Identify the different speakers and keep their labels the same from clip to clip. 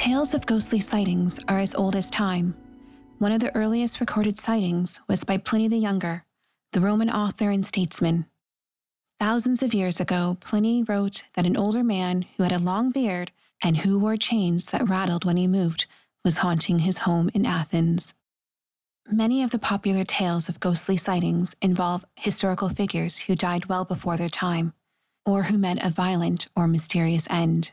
Speaker 1: Tales of ghostly sightings are as old as time. One of the earliest recorded sightings was by Pliny the Younger, the Roman author and statesman. Thousands of years ago, Pliny wrote that an older man who had a long beard and who wore chains that rattled when he moved was haunting his home in Athens. Many of the popular tales of ghostly sightings involve historical figures who died well before their time, or who met a violent or mysterious end.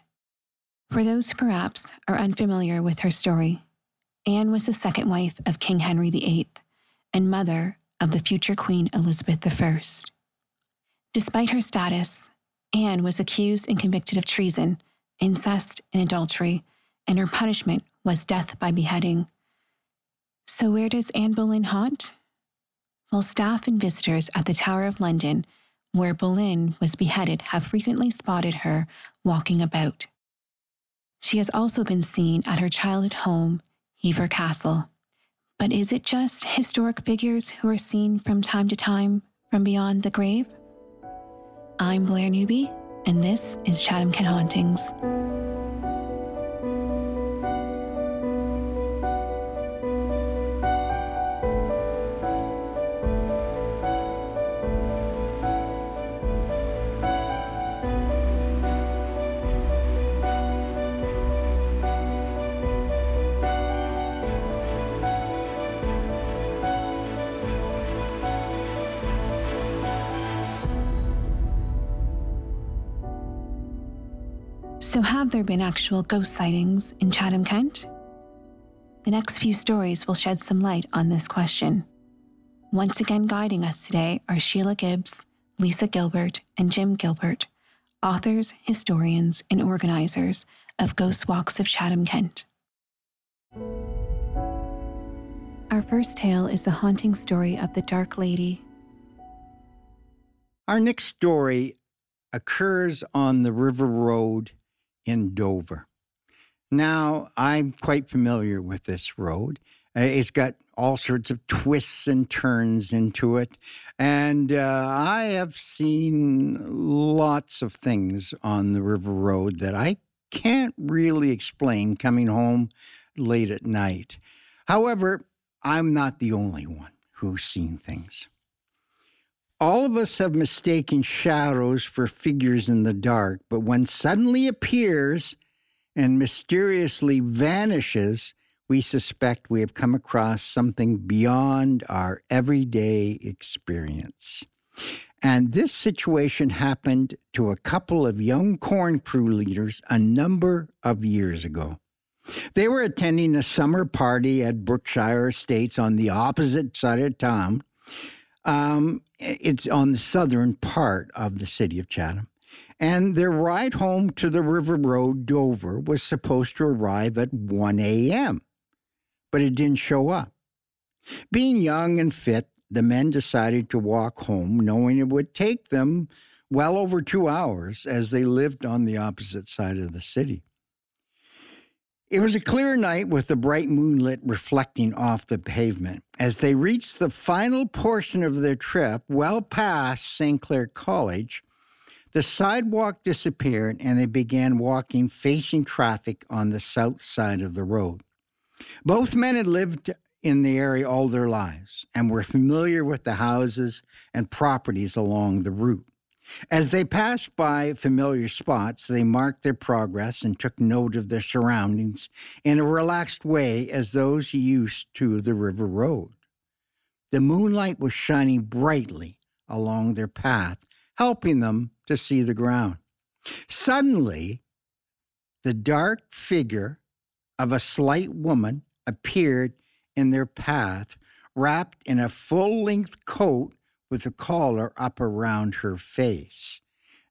Speaker 1: For those who perhaps are unfamiliar with her story, Anne was the second wife of King Henry VIII and mother of the future Queen Elizabeth I. Despite her status, Anne was accused and convicted of treason, incest, and adultery, and her punishment was death by beheading. So, where does Anne Boleyn haunt? Well, staff and visitors at the Tower of London, where Boleyn was beheaded, have frequently spotted her walking about. She has also been seen at her childhood home, Hever Castle. But is it just historic figures who are seen from time to time from beyond the grave? I'm Blair Newby, and this is Chatham Kent Hauntings. So, have there been actual ghost sightings in Chatham, Kent? The next few stories will shed some light on this question. Once again, guiding us today are Sheila Gibbs, Lisa Gilbert, and Jim Gilbert, authors, historians, and organizers of Ghost Walks of Chatham, Kent. Our first tale is the haunting story of the Dark Lady.
Speaker 2: Our next story occurs on the River Road in Dover. Now, I'm quite familiar with this road. Uh, it's got all sorts of twists and turns into it. And uh, I have seen lots of things on the River Road that I can't really explain coming home late at night. However, I'm not the only one who's seen things. All of us have mistaken shadows for figures in the dark, but when suddenly appears and mysteriously vanishes, we suspect we have come across something beyond our everyday experience. And this situation happened to a couple of young corn crew leaders a number of years ago. They were attending a summer party at Brookshire Estates on the opposite side of town. Um, it's on the southern part of the city of Chatham. And their ride home to the River Road, Dover, was supposed to arrive at 1 a.m., but it didn't show up. Being young and fit, the men decided to walk home, knowing it would take them well over two hours as they lived on the opposite side of the city. It was a clear night with the bright moonlit reflecting off the pavement. As they reached the final portion of their trip, well past St. Clair College, the sidewalk disappeared and they began walking facing traffic on the south side of the road. Both men had lived in the area all their lives and were familiar with the houses and properties along the route. As they passed by familiar spots, they marked their progress and took note of their surroundings in a relaxed way as those used to the river road. The moonlight was shining brightly along their path, helping them to see the ground. Suddenly, the dark figure of a slight woman appeared in their path, wrapped in a full length coat with a collar up around her face.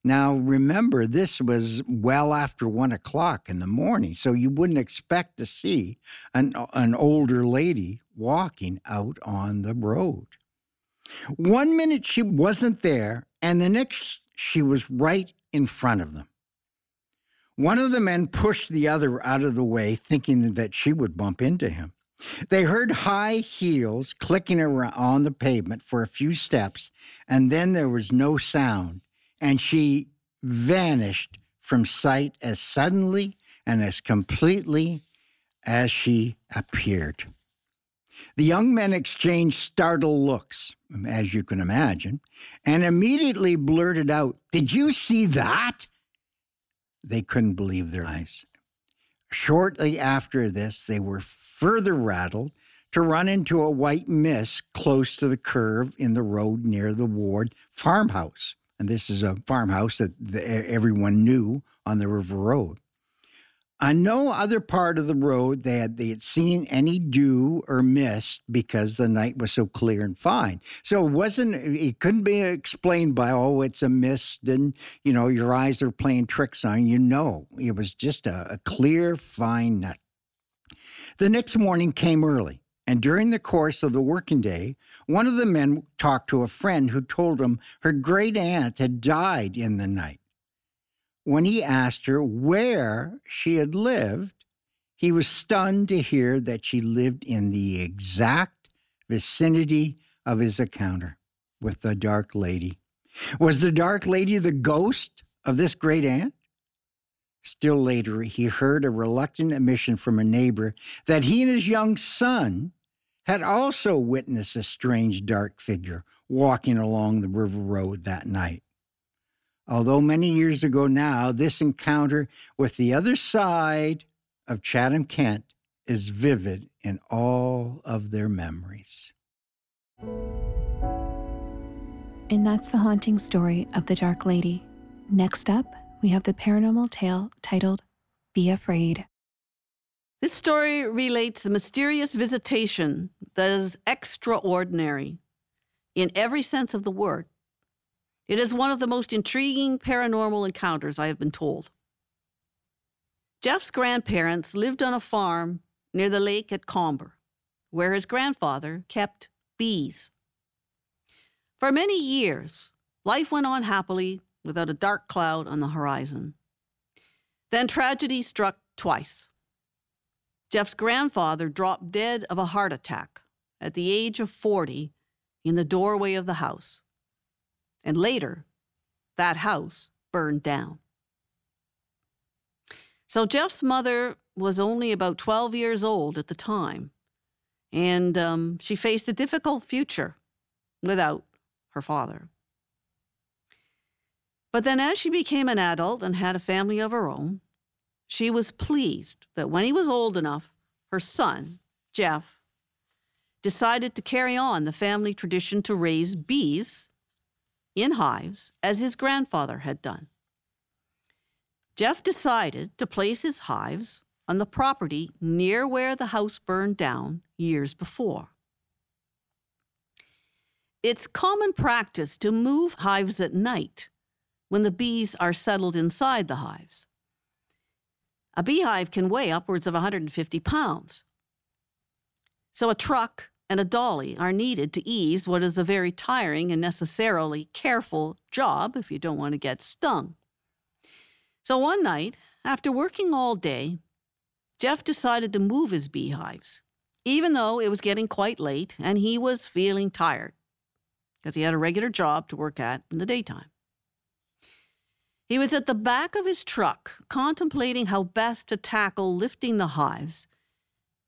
Speaker 2: Now, remember, this was well after one o'clock in the morning, so you wouldn't expect to see an, an older lady walking out on the road. One minute she wasn't there, and the next she was right in front of them. One of the men pushed the other out of the way, thinking that she would bump into him. They heard high heels clicking around on the pavement for a few steps, and then there was no sound, and she vanished from sight as suddenly and as completely as she appeared. The young men exchanged startled looks, as you can imagine, and immediately blurted out, Did you see that? They couldn't believe their eyes. Shortly after this, they were further rattled to run into a white mist close to the curve in the road near the Ward farmhouse. And this is a farmhouse that the, everyone knew on the River Road. On no other part of the road they had they had seen any dew or mist because the night was so clear and fine. So it wasn't it couldn't be explained by oh it's a mist and you know your eyes are playing tricks on you. No, it was just a, a clear fine night. The next morning came early, and during the course of the working day, one of the men talked to a friend who told him her great aunt had died in the night. When he asked her where she had lived, he was stunned to hear that she lived in the exact vicinity of his encounter with the dark lady. Was the dark lady the ghost of this great aunt? Still later, he heard a reluctant admission from a neighbor that he and his young son had also witnessed a strange dark figure walking along the river road that night. Although many years ago now, this encounter with the other side of Chatham Kent is vivid in all of their memories.
Speaker 1: And that's the haunting story of the Dark Lady. Next up, we have the paranormal tale titled Be Afraid.
Speaker 3: This story relates a mysterious visitation that is extraordinary in every sense of the word. It is one of the most intriguing paranormal encounters I have been told. Jeff's grandparents lived on a farm near the lake at Comber, where his grandfather kept bees. For many years, life went on happily without a dark cloud on the horizon. Then tragedy struck twice. Jeff's grandfather dropped dead of a heart attack at the age of 40 in the doorway of the house and later, that house burned down. So Jeff's mother was only about 12 years old at the time, and um, she faced a difficult future without her father. But then, as she became an adult and had a family of her own, she was pleased that when he was old enough, her son, Jeff, decided to carry on the family tradition to raise bees in hives as his grandfather had done. Jeff decided to place his hives on the property near where the house burned down years before. It's common practice to move hives at night when the bees are settled inside the hives. A beehive can weigh upwards of 150 pounds. So a truck and a dolly are needed to ease what is a very tiring and necessarily careful job if you don't want to get stung. So one night, after working all day, Jeff decided to move his beehives, even though it was getting quite late and he was feeling tired because he had a regular job to work at in the daytime. He was at the back of his truck contemplating how best to tackle lifting the hives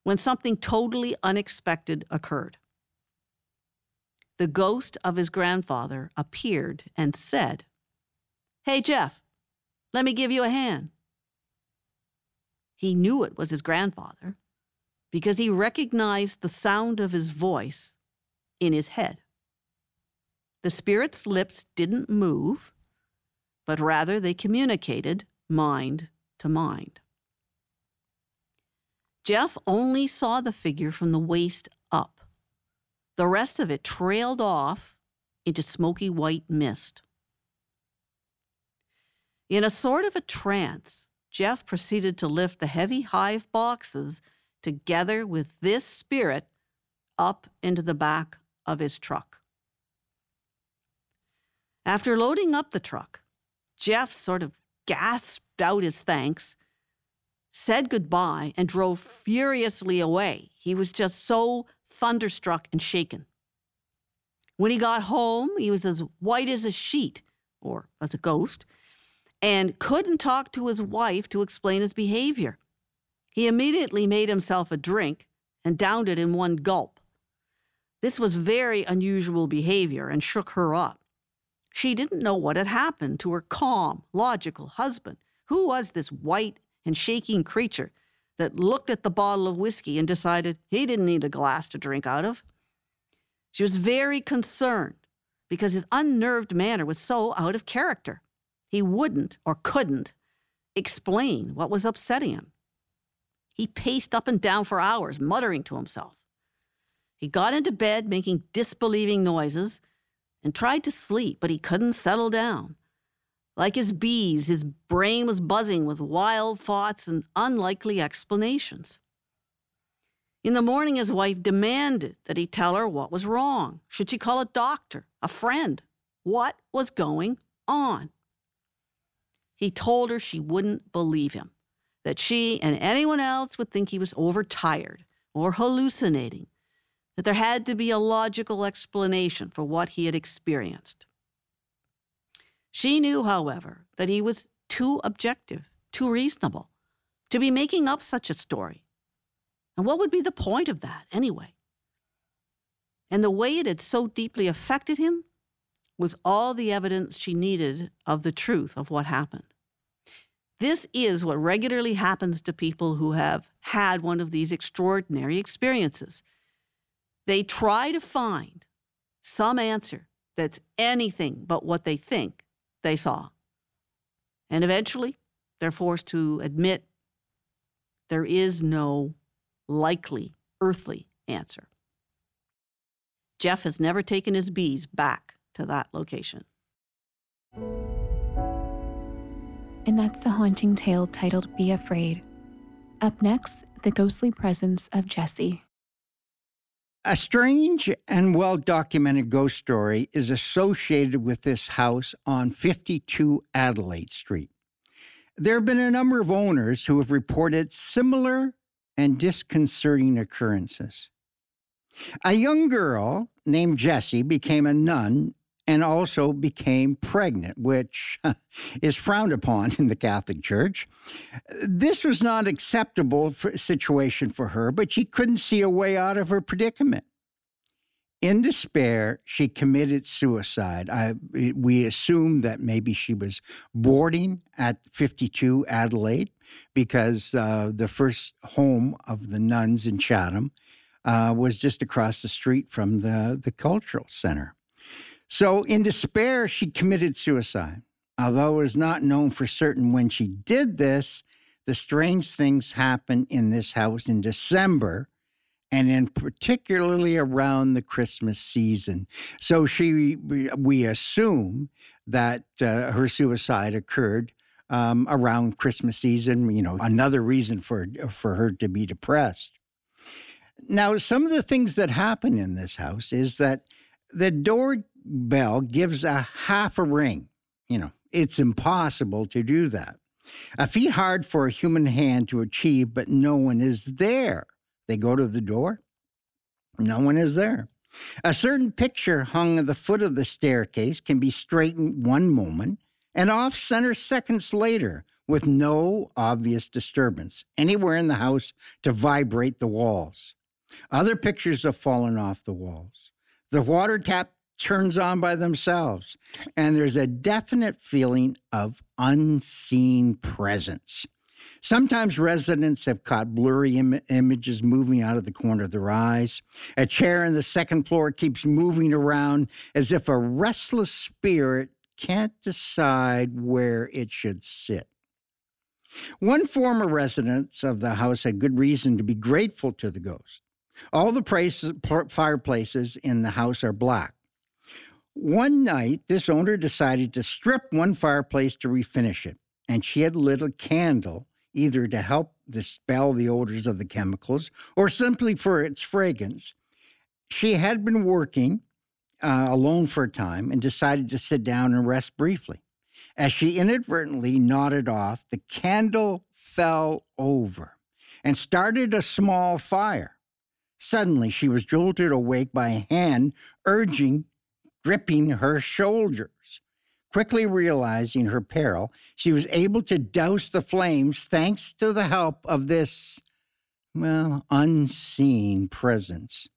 Speaker 3: when something totally unexpected occurred. The ghost of his grandfather appeared and said, Hey, Jeff, let me give you a hand. He knew it was his grandfather because he recognized the sound of his voice in his head. The spirit's lips didn't move, but rather they communicated mind to mind. Jeff only saw the figure from the waist up. The rest of it trailed off into smoky white mist. In a sort of a trance, Jeff proceeded to lift the heavy hive boxes together with this spirit up into the back of his truck. After loading up the truck, Jeff sort of gasped out his thanks said goodbye, and drove furiously away. He was just so thunderstruck and shaken. When he got home, he was as white as a sheet, or as a ghost, and couldn't talk to his wife to explain his behavior. He immediately made himself a drink and downed it in one gulp. This was very unusual behavior and shook her up. She didn't know what had happened to her calm, logical husband. Who was this white and shaking creature that looked at the bottle of whiskey and decided he didn't need a glass to drink out of? She was very concerned because his unnerved manner was so out of character. He wouldn't or couldn't explain what was upsetting him. He paced up and down for hours, muttering to himself. He got into bed, making disbelieving noises, and tried to sleep, but he couldn't settle down. Like his bees, his brain was buzzing with wild thoughts and unlikely explanations. In the morning, his wife demanded that he tell her what was wrong. Should she call a doctor, a friend? What was going on? He told her she wouldn't believe him, that she and anyone else would think he was overtired or hallucinating, that there had to be a logical explanation for what he had experienced. She knew, however, that he was too objective, too reasonable, to be making up such a story. And what would be the point of that, anyway? And the way it had so deeply affected him was all the evidence she needed of the truth of what happened. This is what regularly happens to people who have had one of these extraordinary experiences. They try to find some answer that's anything but what they think they saw. And eventually, they're forced to admit there is no likely earthly answer. Jeff has never taken his bees back to that location.
Speaker 1: And that's the haunting tale titled Be Afraid. Up next, the ghostly presence of Jessie.
Speaker 2: A strange and well documented ghost story is associated with this house on 52 Adelaide Street. There have been a number of owners who have reported similar and disconcerting occurrences. A young girl named Jessie became a nun and also became pregnant, which is frowned upon in the Catholic Church. This was not acceptable situation for her, but she couldn't see a way out of her predicament. In despair, she committed suicide. I, we assume that maybe she was boarding at 52 Adelaide because uh, the first home of the nuns in Chatham uh, was just across the street from the, the cultural center. So, in despair, she committed suicide. Although it is not known for certain when she did this, the strange things happened in this house in December and in particularly around the Christmas season. So she, we assume that uh, her suicide occurred um, around Christmas season. You know, another reason for for her to be depressed. Now, some of the things that happen in this house is that the doorbell gives a half a ring. You know, it's impossible to do that. A feat hard for a human hand to achieve, but no one is there. They go to the door, no one is there. A certain picture hung at the foot of the staircase can be straightened one moment and off center seconds later with no obvious disturbance anywhere in the house to vibrate the walls. Other pictures have fallen off the walls. The water tap turns on by themselves, and there's a definite feeling of unseen presence. Sometimes residents have caught blurry Im- images moving out of the corner of their eyes. A chair in the second floor keeps moving around as if a restless spirit can't decide where it should sit. One former resident of the house had good reason to be grateful to the ghost. All the fireplaces in the house are black. One night, this owner decided to strip one fireplace to refinish it, and she had lit a candle either to help dispel the odors of the chemicals or simply for its fragrance. She had been working uh, alone for a time and decided to sit down and rest briefly. As she inadvertently nodded off, the candle fell over and started a small fire. Suddenly, she was jolted awake by a hand urging, gripping her shoulders. Quickly realizing her peril, she was able to douse the flames thanks to the help of this well, unseen presence.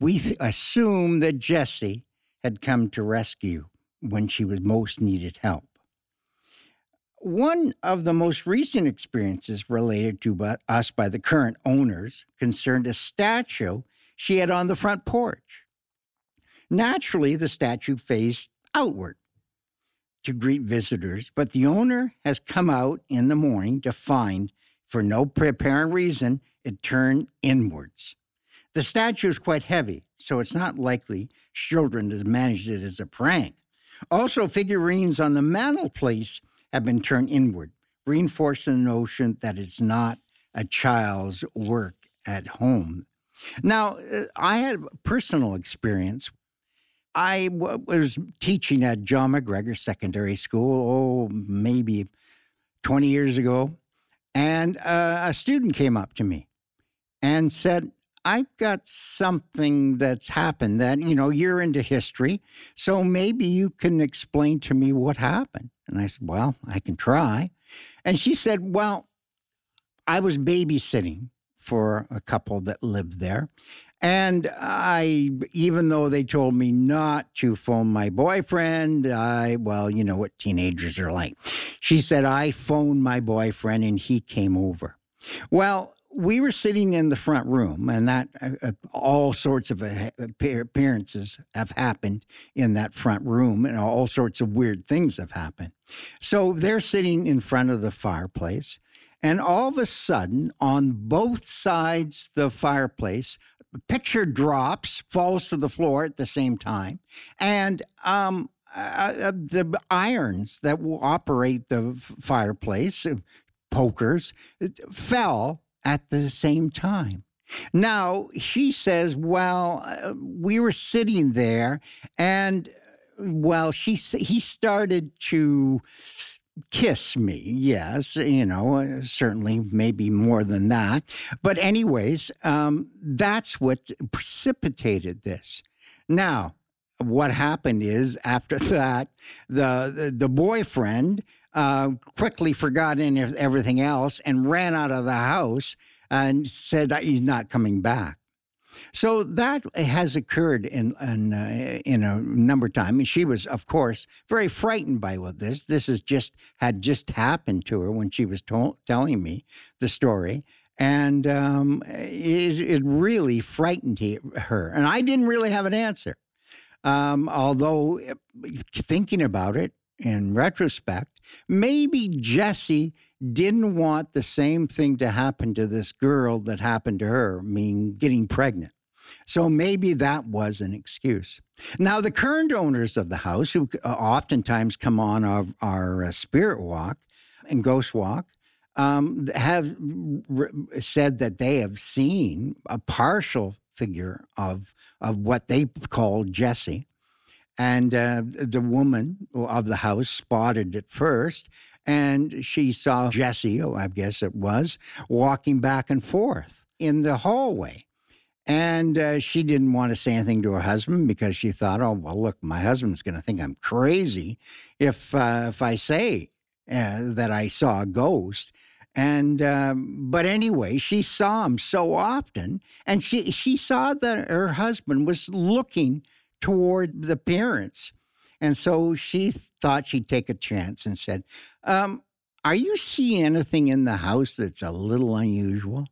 Speaker 2: We th- assume that Jessie had come to rescue when she was most needed help. One of the most recent experiences related to us by the current owners concerned a statue she had on the front porch. Naturally, the statue faced outward to greet visitors, but the owner has come out in the morning to find, for no apparent reason, it turned inwards. The statue is quite heavy, so it's not likely children has managed it as a prank. Also, figurines on the mantelpiece have been turned inward, reinforcing the notion that it's not a child's work at home. Now, uh, I had personal experience. I w- was teaching at John McGregor Secondary School, oh, maybe 20 years ago, and uh, a student came up to me and said, I've got something that's happened that, you know, you're into history. So maybe you can explain to me what happened. And I said, Well, I can try. And she said, Well, I was babysitting for a couple that lived there. And I, even though they told me not to phone my boyfriend, I, well, you know what teenagers are like. She said, I phoned my boyfriend and he came over. Well, we were sitting in the front room, and that uh, uh all sorts of uh, appearances have happened in that front room, and all sorts of weird things have happened. So they're sitting in front of the fireplace, and all of a sudden, on both sides the fireplace, picture drops, falls to the floor at the same time, and um, uh, uh the irons that will operate the fireplace, pokers, fell at the same time. Now, she says, well, uh, we were sitting there and well, she he started to kiss me. Yes, you know, uh, certainly maybe more than that. But anyways, um, that's what precipitated this. Now, what happened is after that, the the, the boyfriend uh, quickly forgot everything else and ran out of the house and said he's not coming back. So that has occurred in in, uh, in a number of times. She was, of course, very frightened by what this. This has just had just happened to her when she was to- telling me the story, and um, it, it, really frightened he, her. And I didn't really have an answer. Um, although thinking about it, in retrospect, maybe Jessie didn't want the same thing to happen to this girl that happened to her, I mean, getting pregnant. So maybe that was an excuse. Now, the current owners of the house, who uh, oftentimes come on our, our uh, spirit walk and ghost walk, um, have said that they have seen a partial figure of, of what they call Jessie. And uh, the woman of the house spotted it first, and she saw Jessie, oh, I guess it was, walking back and forth in the hallway. And uh, she didn't want to say anything to her husband because she thought, oh, well, look, my husband's going to think I'm crazy if, uh, if I say uh, that I saw a ghost. And um, but anyway, she saw him so often, and she she saw that her husband was looking toward the parents. And so she thought she'd take a chance and said, um, Are you seeing anything in the house that's a little unusual?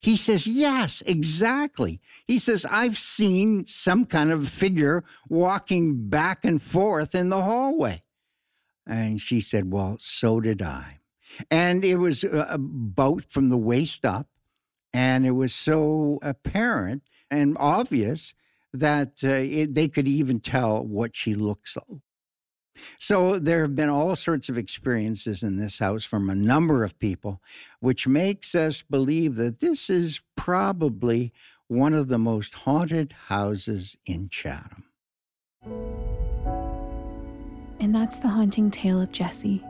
Speaker 2: He says, Yes, exactly. He says, I've seen some kind of figure walking back and forth in the hallway. And she said, Well, so did I. And it was a boat from the waist up. And it was so apparent and obvious that uh, it, they could even tell what she looks like. So there have been all sorts of experiences in this house from a number of people, which makes us believe that this is probably one of the most haunted houses in Chatham.
Speaker 1: And that's the haunting tale of Jessie.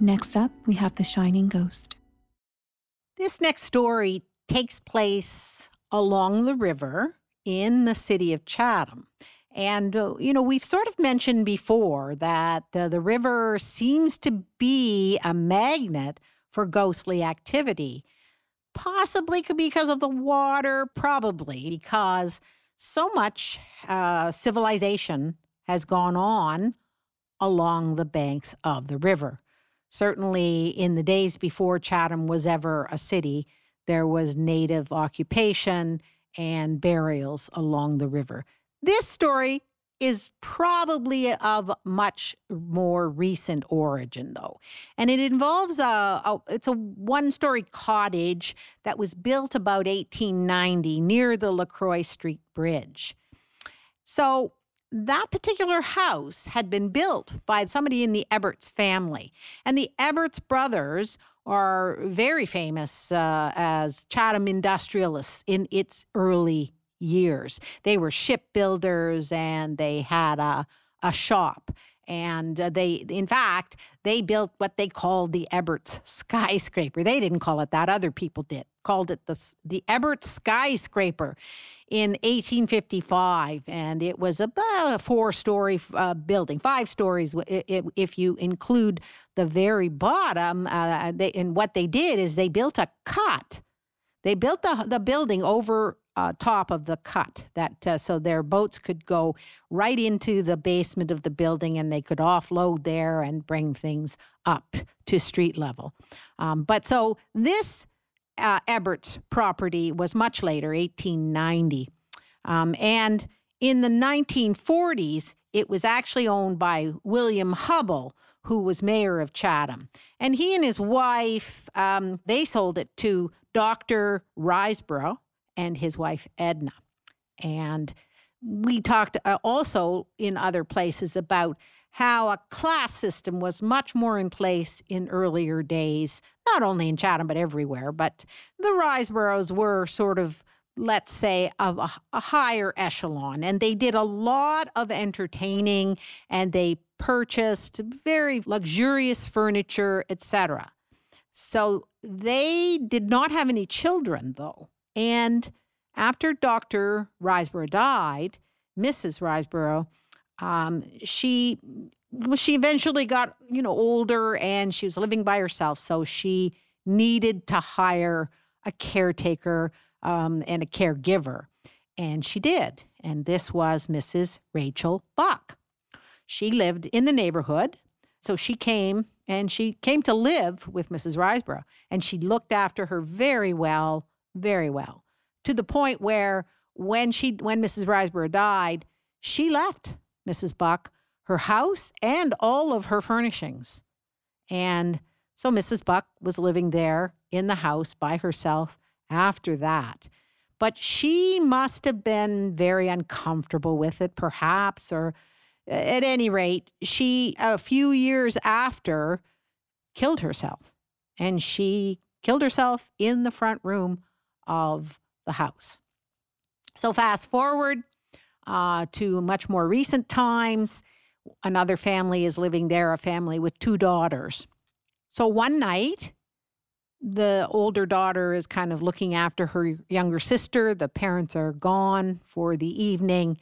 Speaker 1: Next up, we have The Shining Ghost.
Speaker 4: This next story takes place along the river in the city of Chatham. And, uh, you know, we've sort of mentioned before that uh, the river seems to be a magnet for ghostly activity. Possibly because of the water, probably because so much uh, civilization has gone on along the banks of the river. Certainly, in the days before Chatham was ever a city, there was native occupation and burials along the river. This story is probably of much more recent origin though. And it involves a, a it's a one story cottage that was built about 1890 near the lacroix street bridge. So that particular house had been built by somebody in the Eberts family. And the Eberts brothers are very famous uh, as Chatham industrialists in its early years. They were shipbuilders and they had a, a shop. And uh, they, in fact, they built what they called the Eberts skyscraper. They didn't call it that; other people did. Called it the the Eberts skyscraper in 1855, and it was about a four-story uh, building, five stories if you include the very bottom. Uh, they, and what they did is they built a cut. They built the the building over uh, top of the cut that uh, so their boats could go right into the basement of the building and they could offload there and bring things up to street level. Um, but so this uh, Ebert's property was much later, 1890. Um, and in the 1940s, it was actually owned by William Hubble, who was mayor of Chatham. And he and his wife, um, they sold it to Dr. Riseborough, and his wife Edna. And we talked uh, also in other places about how a class system was much more in place in earlier days, not only in Chatham, but everywhere. But the Riseboroughs were sort of, let's say, of a, a higher echelon. And they did a lot of entertaining and they purchased very luxurious furniture, etc. So they did not have any children, though. And after Dr. Riseborough died, Mrs. Riseborough, um, she she eventually got you know older and she was living by herself, so she needed to hire a caretaker um, and a caregiver, and she did. And this was Mrs. Rachel Buck. She lived in the neighborhood, so she came and she came to live with Mrs. Riseborough, and she looked after her very well, very well to the point where when she when Mrs. Riseborough died, she left Mrs. Buck her house and all of her furnishings. And so Mrs. Buck was living there in the house by herself after that. But she must have been very uncomfortable with it, perhaps, or at any rate, she, a few years after, killed herself. And she killed herself in the front room of the house. So, fast forward uh, to much more recent times. Another family is living there, a family with two daughters. So, one night, the older daughter is kind of looking after her younger sister. The parents are gone for the evening,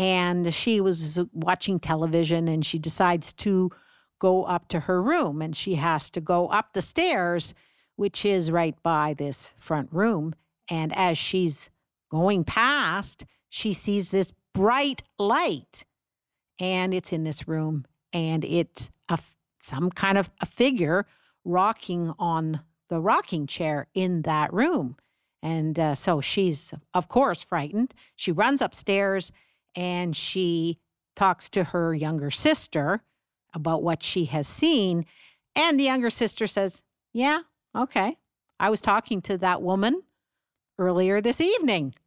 Speaker 4: and she was watching television and she decides to go up to her room and she has to go up the stairs, which is right by this front room. And as she's going past, she sees this bright light. And it's in this room, and it's a, some kind of a figure rocking on the rocking chair in that room. And uh, so she's, of course, frightened. She runs upstairs and she talks to her younger sister about what she has seen. And the younger sister says, Yeah, okay. I was talking to that woman earlier this evening.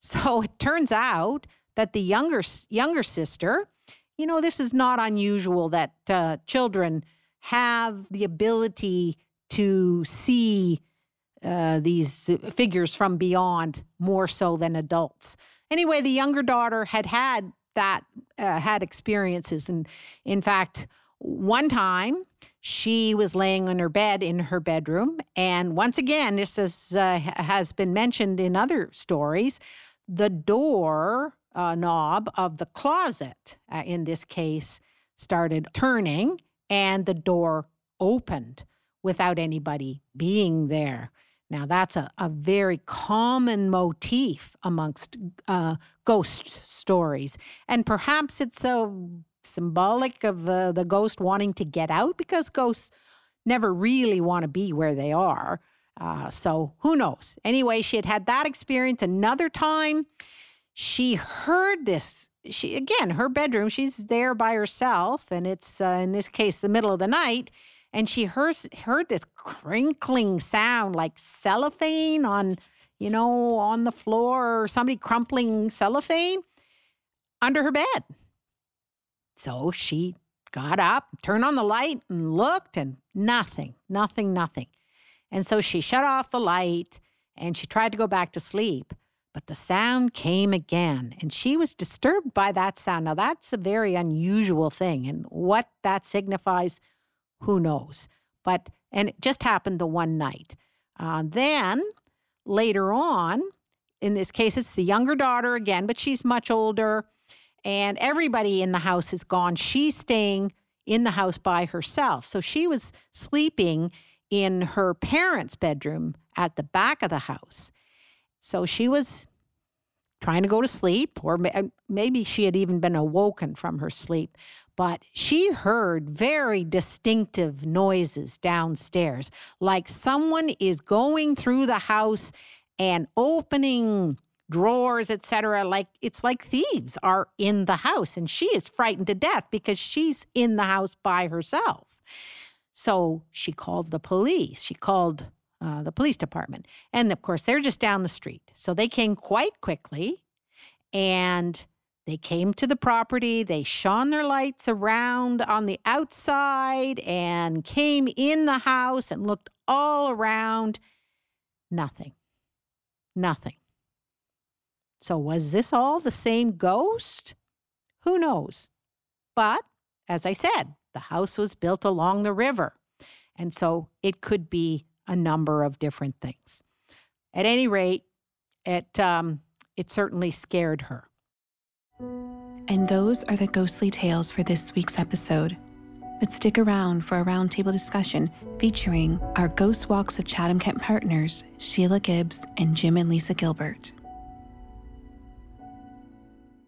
Speaker 4: So it turns out that the younger younger sister, you know, this is not unusual that uh, children have the ability to see uh, these figures from beyond more so than adults. Anyway, the younger daughter had had that uh, had experiences, and in fact, one time she was laying on her bed in her bedroom. And once again, this is, uh, has been mentioned in other stories, the door uh, knob of the closet, uh, in this case, started turning and the door opened without anybody being there. Now, that's a, a very common motif amongst uh, ghost stories. And perhaps it's a symbolic of uh, the ghost wanting to get out because ghosts never really want to be where they are. Uh, so who knows? Anyway, she had had that experience another time. She heard this. She again, her bedroom. She's there by herself, and it's uh, in this case the middle of the night. And she heard heard this crinkling sound like cellophane on, you know, on the floor, or somebody crumpling cellophane under her bed. So she got up, turned on the light, and looked, and nothing, nothing, nothing. And so she shut off the light and she tried to go back to sleep. But the sound came again, and she was disturbed by that sound. Now, that's a very unusual thing. And what that signifies, who knows? But, and it just happened the one night. Uh, then later on, in this case, it's the younger daughter again, but she's much older and everybody in the house is gone. She's staying in the house by herself. So she was sleeping in her parents' bedroom at the back of the house. So she was trying to go to sleep, or uh, maybe she had even been awoken from her sleep. But she heard very distinctive noises downstairs, like someone is going through the house and opening drawers, etc. Like it's like thieves are in the house, and she is frightened to death because she's in the house by herself. So she called the police. She called uh, the police department, and of course they're just down the street. So they came quite quickly, and they came to the property. They shone their lights around on the outside and came in the house and looked all around. Nothing. Nothing. So, was this all the same ghost? Who knows? But as I said, the house was built along the river. And so it could be a number of different things. At any rate, it, um, it certainly scared her.
Speaker 1: And those are the ghostly tales for this week's episode. But stick around for a roundtable discussion featuring our Ghost Walks of Chatham Kent partners, Sheila Gibbs and Jim and Lisa Gilbert.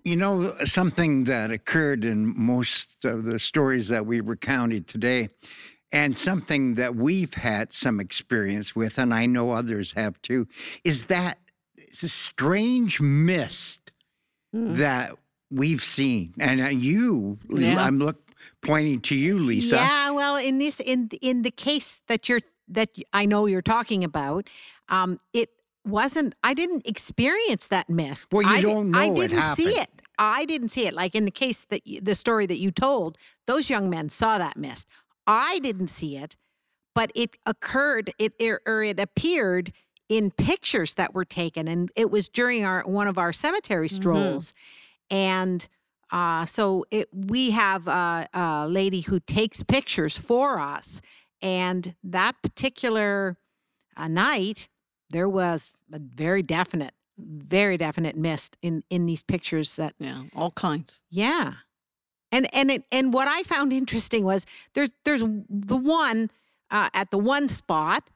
Speaker 2: You know, something that occurred in most of the stories that we recounted today, and something that we've had some experience with, and I know others have too, is that it's a strange mist mm. that we've seen. And uh, you, yeah. I'm look pointing to you, Lisa.
Speaker 4: Yeah, well, in this in in the case that you're that I know you're talking about, um, it wasn't I didn't experience that mist.
Speaker 2: Well, you
Speaker 4: I
Speaker 2: don't know
Speaker 4: I didn't
Speaker 2: it
Speaker 4: see it. I didn't see it. Like in the case that the story that you told, those young men saw that mist. I didn't see it, but it occurred. It or it appeared in pictures that were taken, and it was during our one of our cemetery mm-hmm. strolls, mm-hmm. and. Uh, so it, we have a, a lady who takes pictures for us, and that particular uh, night, there was a very definite, very definite mist in in these pictures that
Speaker 3: yeah, all kinds.
Speaker 4: Yeah. And and it, and what I found interesting was there's there's the one uh, at the one spot.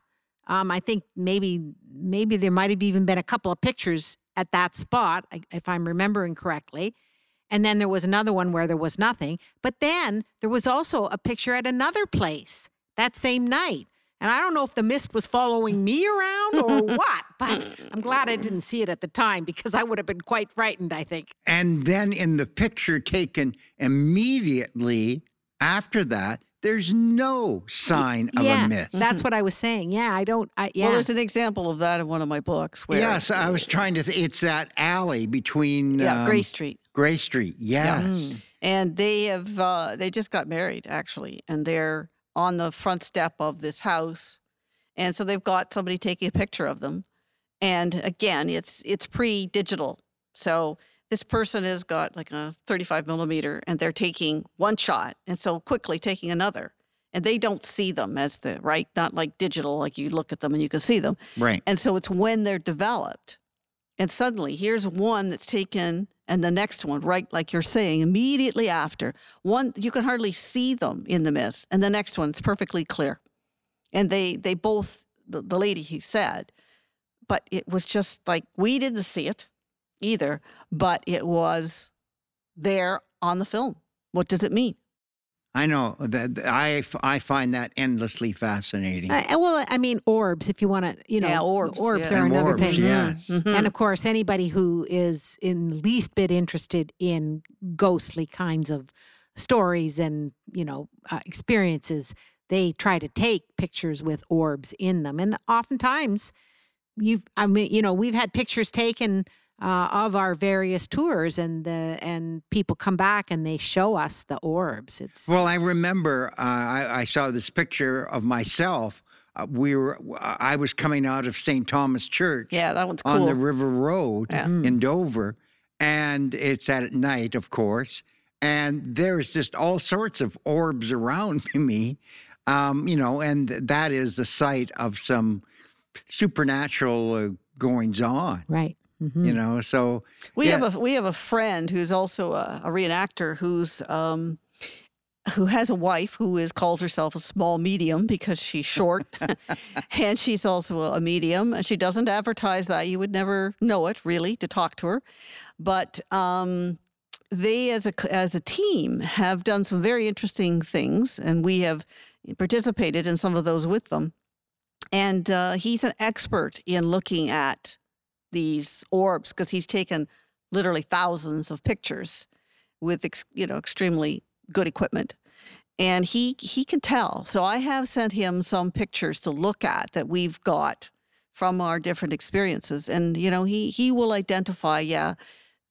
Speaker 4: Um, I think maybe maybe there might have even been a couple of pictures at that spot, if I'm remembering correctly. And then there was another one where there was nothing. But then there was also a picture at another place that same night. And I don't know if the mist was following me around or what, but I'm glad I didn't see it at the time because I would have been quite frightened, I think.
Speaker 2: And then in the picture taken immediately after that, there's no sign of
Speaker 4: yeah,
Speaker 2: a mist.
Speaker 4: That's what I was saying. Yeah, I don't. I, yeah.
Speaker 3: Well, there's an example of that in one of my books. Where
Speaker 2: yes, I was trying to. Th- it's that alley between
Speaker 3: yeah, um, Gray Street.
Speaker 2: Gray Street. Yes. Yeah. Mm.
Speaker 3: And they have uh, they just got married actually, and they're on the front step of this house. And so they've got somebody taking a picture of them. And again, it's it's pre-digital. So this person has got like a 35 millimeter and they're taking one shot and so quickly taking another. And they don't see them as the right, not like digital, like you look at them and you can see them.
Speaker 2: Right.
Speaker 3: And so it's when they're developed. And suddenly here's one that's taken and the next one right like you're saying immediately after one you can hardly see them in the mist and the next one's perfectly clear and they they both the, the lady he said, but it was just like we didn't see it either, but it was there on the film. What does it mean?
Speaker 2: I know that I, I find that endlessly fascinating.
Speaker 4: Uh, well, I mean, orbs, if you want to, you know,
Speaker 3: Yeah, orbs,
Speaker 4: orbs
Speaker 3: yeah.
Speaker 4: are
Speaker 2: And
Speaker 4: another
Speaker 2: orbs,
Speaker 4: thing.
Speaker 2: yes.
Speaker 3: Mhm.
Speaker 4: And of course, anybody who is in the least bit interested in ghostly kinds of stories and, you know, uh, experiences, they try to take pictures with orbs in them. And oftentimes, you've, I mean, you know, we've had pictures taken uh, of our various tours, and the and people come back and they show us the orbs. It's
Speaker 2: Well, I remember uh, I, I saw this picture of myself. Uh, we were I was coming out of St. Thomas Church
Speaker 3: Yeah, that one's cool.
Speaker 2: on the River Road
Speaker 3: Yeah.
Speaker 2: in Dover, and it's at night, of course. And there's just all sorts of orbs around me, um, you know, and that is the site of some supernatural uh, goings on,
Speaker 4: right. Mhm.
Speaker 2: you know. So
Speaker 3: We
Speaker 2: Yeah.
Speaker 3: have a we have a friend who's also a, a reenactor who's um who has a wife who is calls herself a small medium because she's short and she's also a medium and she doesn't advertise that you would never know it really to talk to her but um they as a as a team have done some very interesting things and we have participated in some of those with them and uh, he's an expert in looking at these orbs because he's taken literally thousands of pictures with ex, you know extremely good equipment. And he he can tell. So i have sent him some pictures to look at that we've got from our different experiences. And you know he he will identify yeah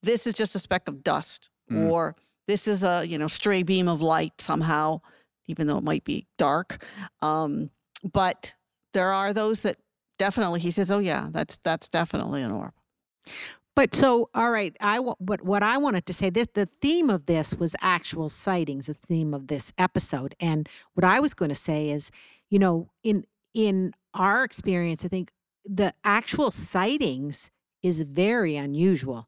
Speaker 3: this is just a speck of dust
Speaker 2: Mm.
Speaker 3: or this is a you know stray beam of light somehow even though it might be dark. Um, but there are those that definitely he says oh yeah that's that's definitely an orb
Speaker 4: But so, all right, I but what I wanted to say this the theme of this was actual sightings, the theme of this episode, and what I was going to say is, you know, in in our experience, I think the actual sightings is very unusual.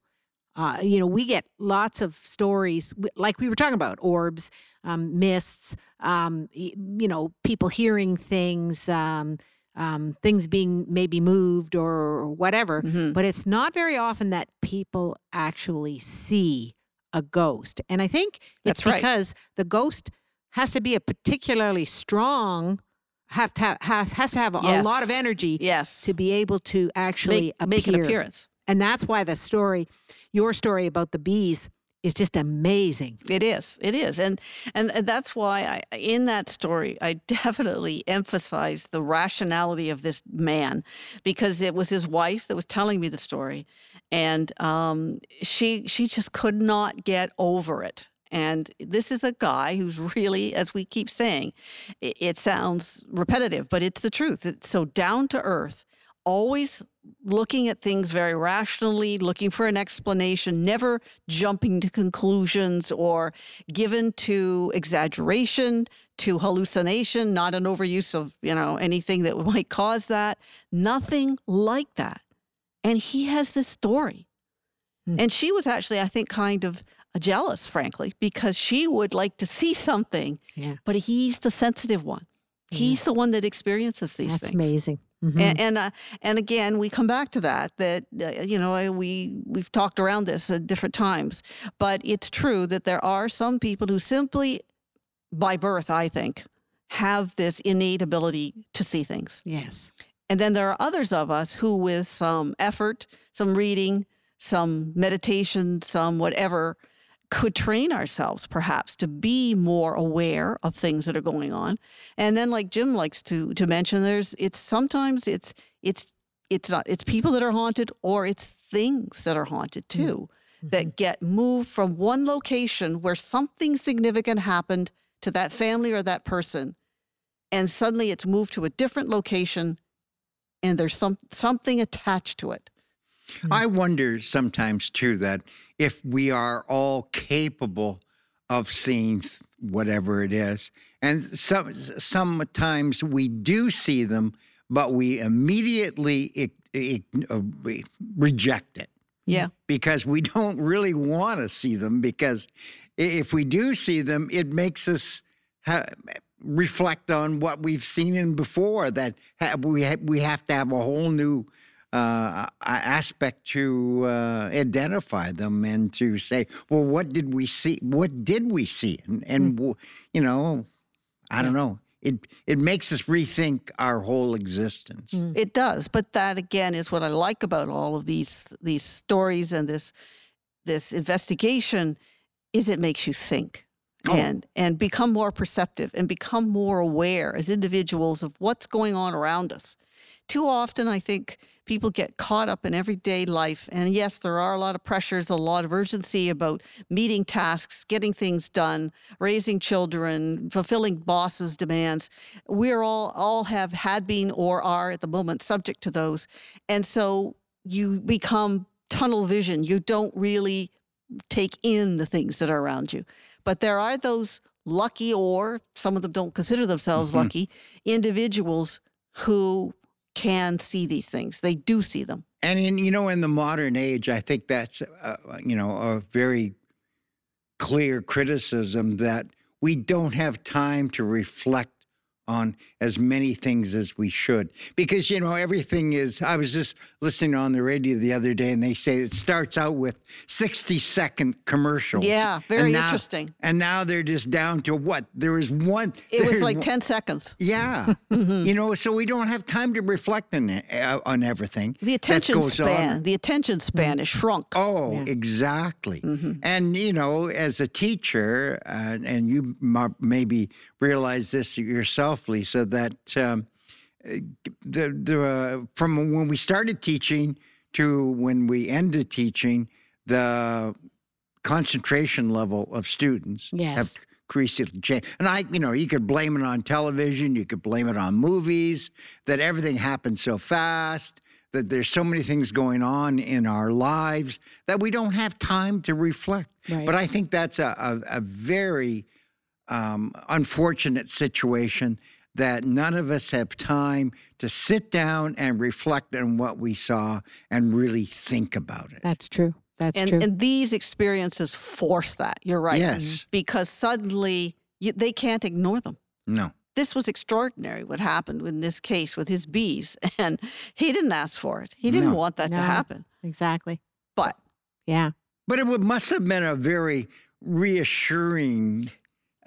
Speaker 4: Uh, you know, we get lots of stories, like we were talking about orbs, um, mists, um, you know, people hearing things, um, um, things being maybe moved or whatever.
Speaker 3: Mhm.
Speaker 4: But it's not very often that people actually see a ghost. And I think it's
Speaker 3: That's right.
Speaker 4: because the ghost has to be a particularly strong, have to have, has, has to have a, a lot of energy
Speaker 3: yes
Speaker 4: to be able to actually
Speaker 3: make, make an appearance
Speaker 4: And that's why the story, your story about the bees, is just amazing.
Speaker 3: It is. It is. And and that's why I in that story I definitely emphasize the rationality of this man because it was his wife that was telling me the story and um she she just could not get over it. And this is a guy who's really, as we keep saying, it, it sounds repetitive, but it's the truth. It's so down to earth, always looking at things very rationally, looking for an explanation, never jumping to conclusions or given to exaggeration, to hallucination, not an overuse of, you know, anything that might cause that. Nothing like that. And he has this story.
Speaker 4: Hmm.
Speaker 3: And she was actually, I think, kind of jealous, frankly, because she would like to see something,
Speaker 4: Yeah.
Speaker 3: but he's the sensitive one. He's the one that experiences these
Speaker 4: That's
Speaker 3: things.
Speaker 4: amazing. Mhm.
Speaker 3: And and, uh, and again, we come back to that. That uh, you know, we we've talked around this at different times, but it's true that there are some people who simply, by birth, I think, have this innate ability to see things,
Speaker 4: yes.
Speaker 3: and then there are others of us who, with some effort, some reading, some meditation, some whatever, could train ourselves perhaps to be more aware of things that are going on. And then like Jim likes to to mention there's it's sometimes it's it's it's not it's people that are haunted or it's things that are haunted mm-hmm. too that mm-hmm. get moved from one location where something significant happened to that family or that person and suddenly it's moved to a different location and there's some something attached to it.
Speaker 2: I wonder sometimes too that if we are all capable of seeing whatever it is, and some sometimes we do see them, but we immediately ig- ig- uh, we reject it
Speaker 3: Yeah.
Speaker 2: because we don't really want to see them. Because if we do see them, it makes us ha- reflect on what we've seen in before. That ha- we ha- we have to have a whole new uh, aspect to uh, identify them and to say, well, what did we see? What did we see? And, and mm. you know, I don't know. It it makes us rethink our whole existence.
Speaker 3: Mm. It does, but that again is what I like about all of these these stories and this this investigation is it makes you think oh. and and become more perceptive and become more aware as individuals of what's going on around us. Too often, I think people get caught up in everyday life. And yes, there are a lot of pressures, a lot of urgency about meeting tasks, getting things done, raising children, fulfilling bosses' demands. We're all all have had been or are at the moment subject to those. And so you become tunnel vision. You don't really take in the things that are around you. But there are those lucky, or some of them don't consider themselves mm-hmm. lucky, individuals who can see these things. They do see them.
Speaker 2: And in, you know, in the modern age, I think that's uh, you know a very clear criticism that we don't have time to reflect on as many things as we should because you know everything is i was just listening on the radio the other day and they say it starts out with 60 second commercials
Speaker 3: yeah very
Speaker 2: and now,
Speaker 3: interesting
Speaker 2: and now they're just down to what there was one
Speaker 3: it was like 10 seconds
Speaker 2: yeah mm-hmm. you know so we don't have time to reflect on, uh, on everything
Speaker 3: the attention span on. the attention span is shrunk
Speaker 2: oh yeah. exactly mm-hmm. and you know as a teacher uh, and you maybe realize this yourself, Lisa, that um, the, the uh, from when we started teaching to when we ended teaching, the concentration level of students
Speaker 4: yes.
Speaker 2: have increasingly changed. And I, you know, you could blame it on television, you could blame it on movies, that everything happens so fast, that there's so many things going on in our lives that we don't have time to reflect. Right. But I think that's a, a, a very um, unfortunate situation that none of us have time to sit down and reflect on what we saw and really think about it.
Speaker 4: That's true. That's
Speaker 3: and,
Speaker 4: true.
Speaker 3: And these experiences force that. You're right.
Speaker 2: Yes.
Speaker 3: Because suddenly you, they can't ignore them.
Speaker 2: No.
Speaker 3: This was extraordinary what happened in this case with his bees. And he didn't ask for it, he didn't no. want that
Speaker 4: no.
Speaker 3: to happen.
Speaker 4: Exactly.
Speaker 3: But.
Speaker 4: Yeah.
Speaker 2: But it must have been a very reassuring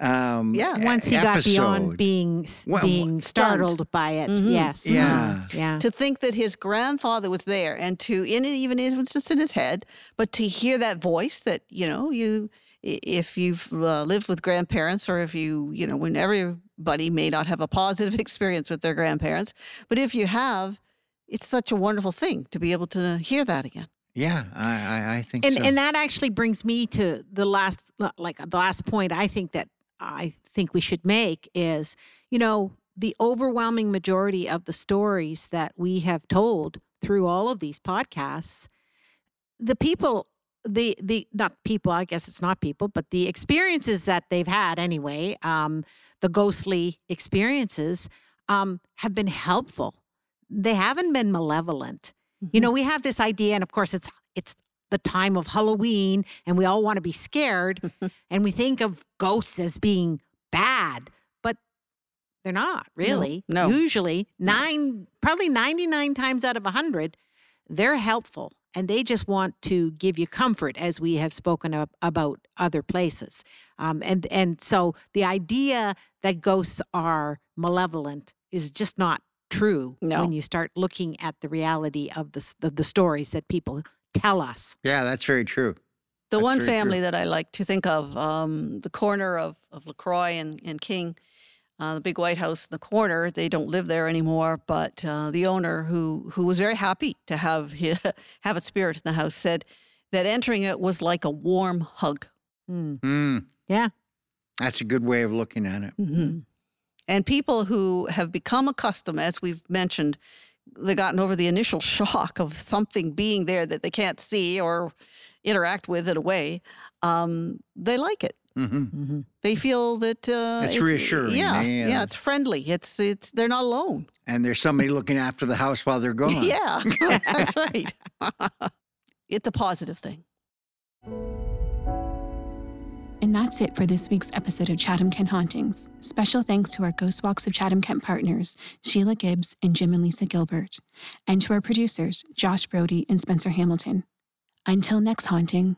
Speaker 2: um,
Speaker 3: yeah.
Speaker 4: Once he
Speaker 2: episode.
Speaker 4: got beyond being well, being startled by it, mm-hmm. yes,
Speaker 2: yeah,
Speaker 4: mm-hmm. yeah.
Speaker 3: To think that his grandfather was there, and to in it, even it was just in his head, but to hear that voice that you know you if you've uh, lived with grandparents or if you you know when everybody may not have a positive experience with their grandparents, but if you have, it's such a wonderful thing to be able to hear that again.
Speaker 2: Yeah, I, I, I think
Speaker 4: and,
Speaker 2: so.
Speaker 4: And that actually brings me to the last, like the last point. I think that I think we should make is, you know, the overwhelming majority of the stories that we have told through all of these podcasts, the people, the the not people, I guess it's not people, but the experiences that they've had anyway, um, the ghostly experiences, um, have been helpful. They haven't been malevolent. Mm-hmm. You know, we have this idea, and of course, it's it's the time of Halloween and we all want to be scared and we think of ghosts as being bad, but they're not really.
Speaker 3: No. no.
Speaker 4: Usually, nine, probably 99 times out of 100, they're helpful and they just want to give you comfort as we have spoken of, about other places. Um, and, and so the idea that ghosts are malevolent is just not true
Speaker 3: no.
Speaker 4: when you start looking at the reality of the, the, the stories that people tell us.
Speaker 2: Yeah, that's very true.
Speaker 3: The
Speaker 2: that's
Speaker 3: one family
Speaker 2: true.
Speaker 3: that I like to think of, um, the corner of, of LaCroix and, and King, uh, the big White House in the corner, they don't live there anymore. But uh, the owner, who who was very happy to have his, have a spirit in the house, said that entering it was like a warm hug.
Speaker 4: Mm.
Speaker 2: Mm.
Speaker 4: Yeah,
Speaker 2: that's a good way of looking at it.
Speaker 3: Mm-hmm. And people who have become accustomed, as we've mentioned, they've gotten over the initial shock of something being there that they can't see or interact with in a way, um, they like it.
Speaker 2: Mm-hmm. Mm-hmm.
Speaker 3: They feel that
Speaker 2: uh, it's, it's, reassuring.
Speaker 3: Yeah,
Speaker 2: eh?
Speaker 3: yeah, it's friendly. It's it's they're not alone.
Speaker 2: And there's somebody looking after the house while they're gone.
Speaker 3: yeah, that's right. it's a positive thing.
Speaker 1: And that's it for this week's episode of Chatham Kent Hauntings. Special thanks to our Ghost Walks of Chatham Kent partners, Sheila Gibbs and Jim and Lisa Gilbert, and to our producers, Josh Brody and Spencer Hamilton. Until next haunting,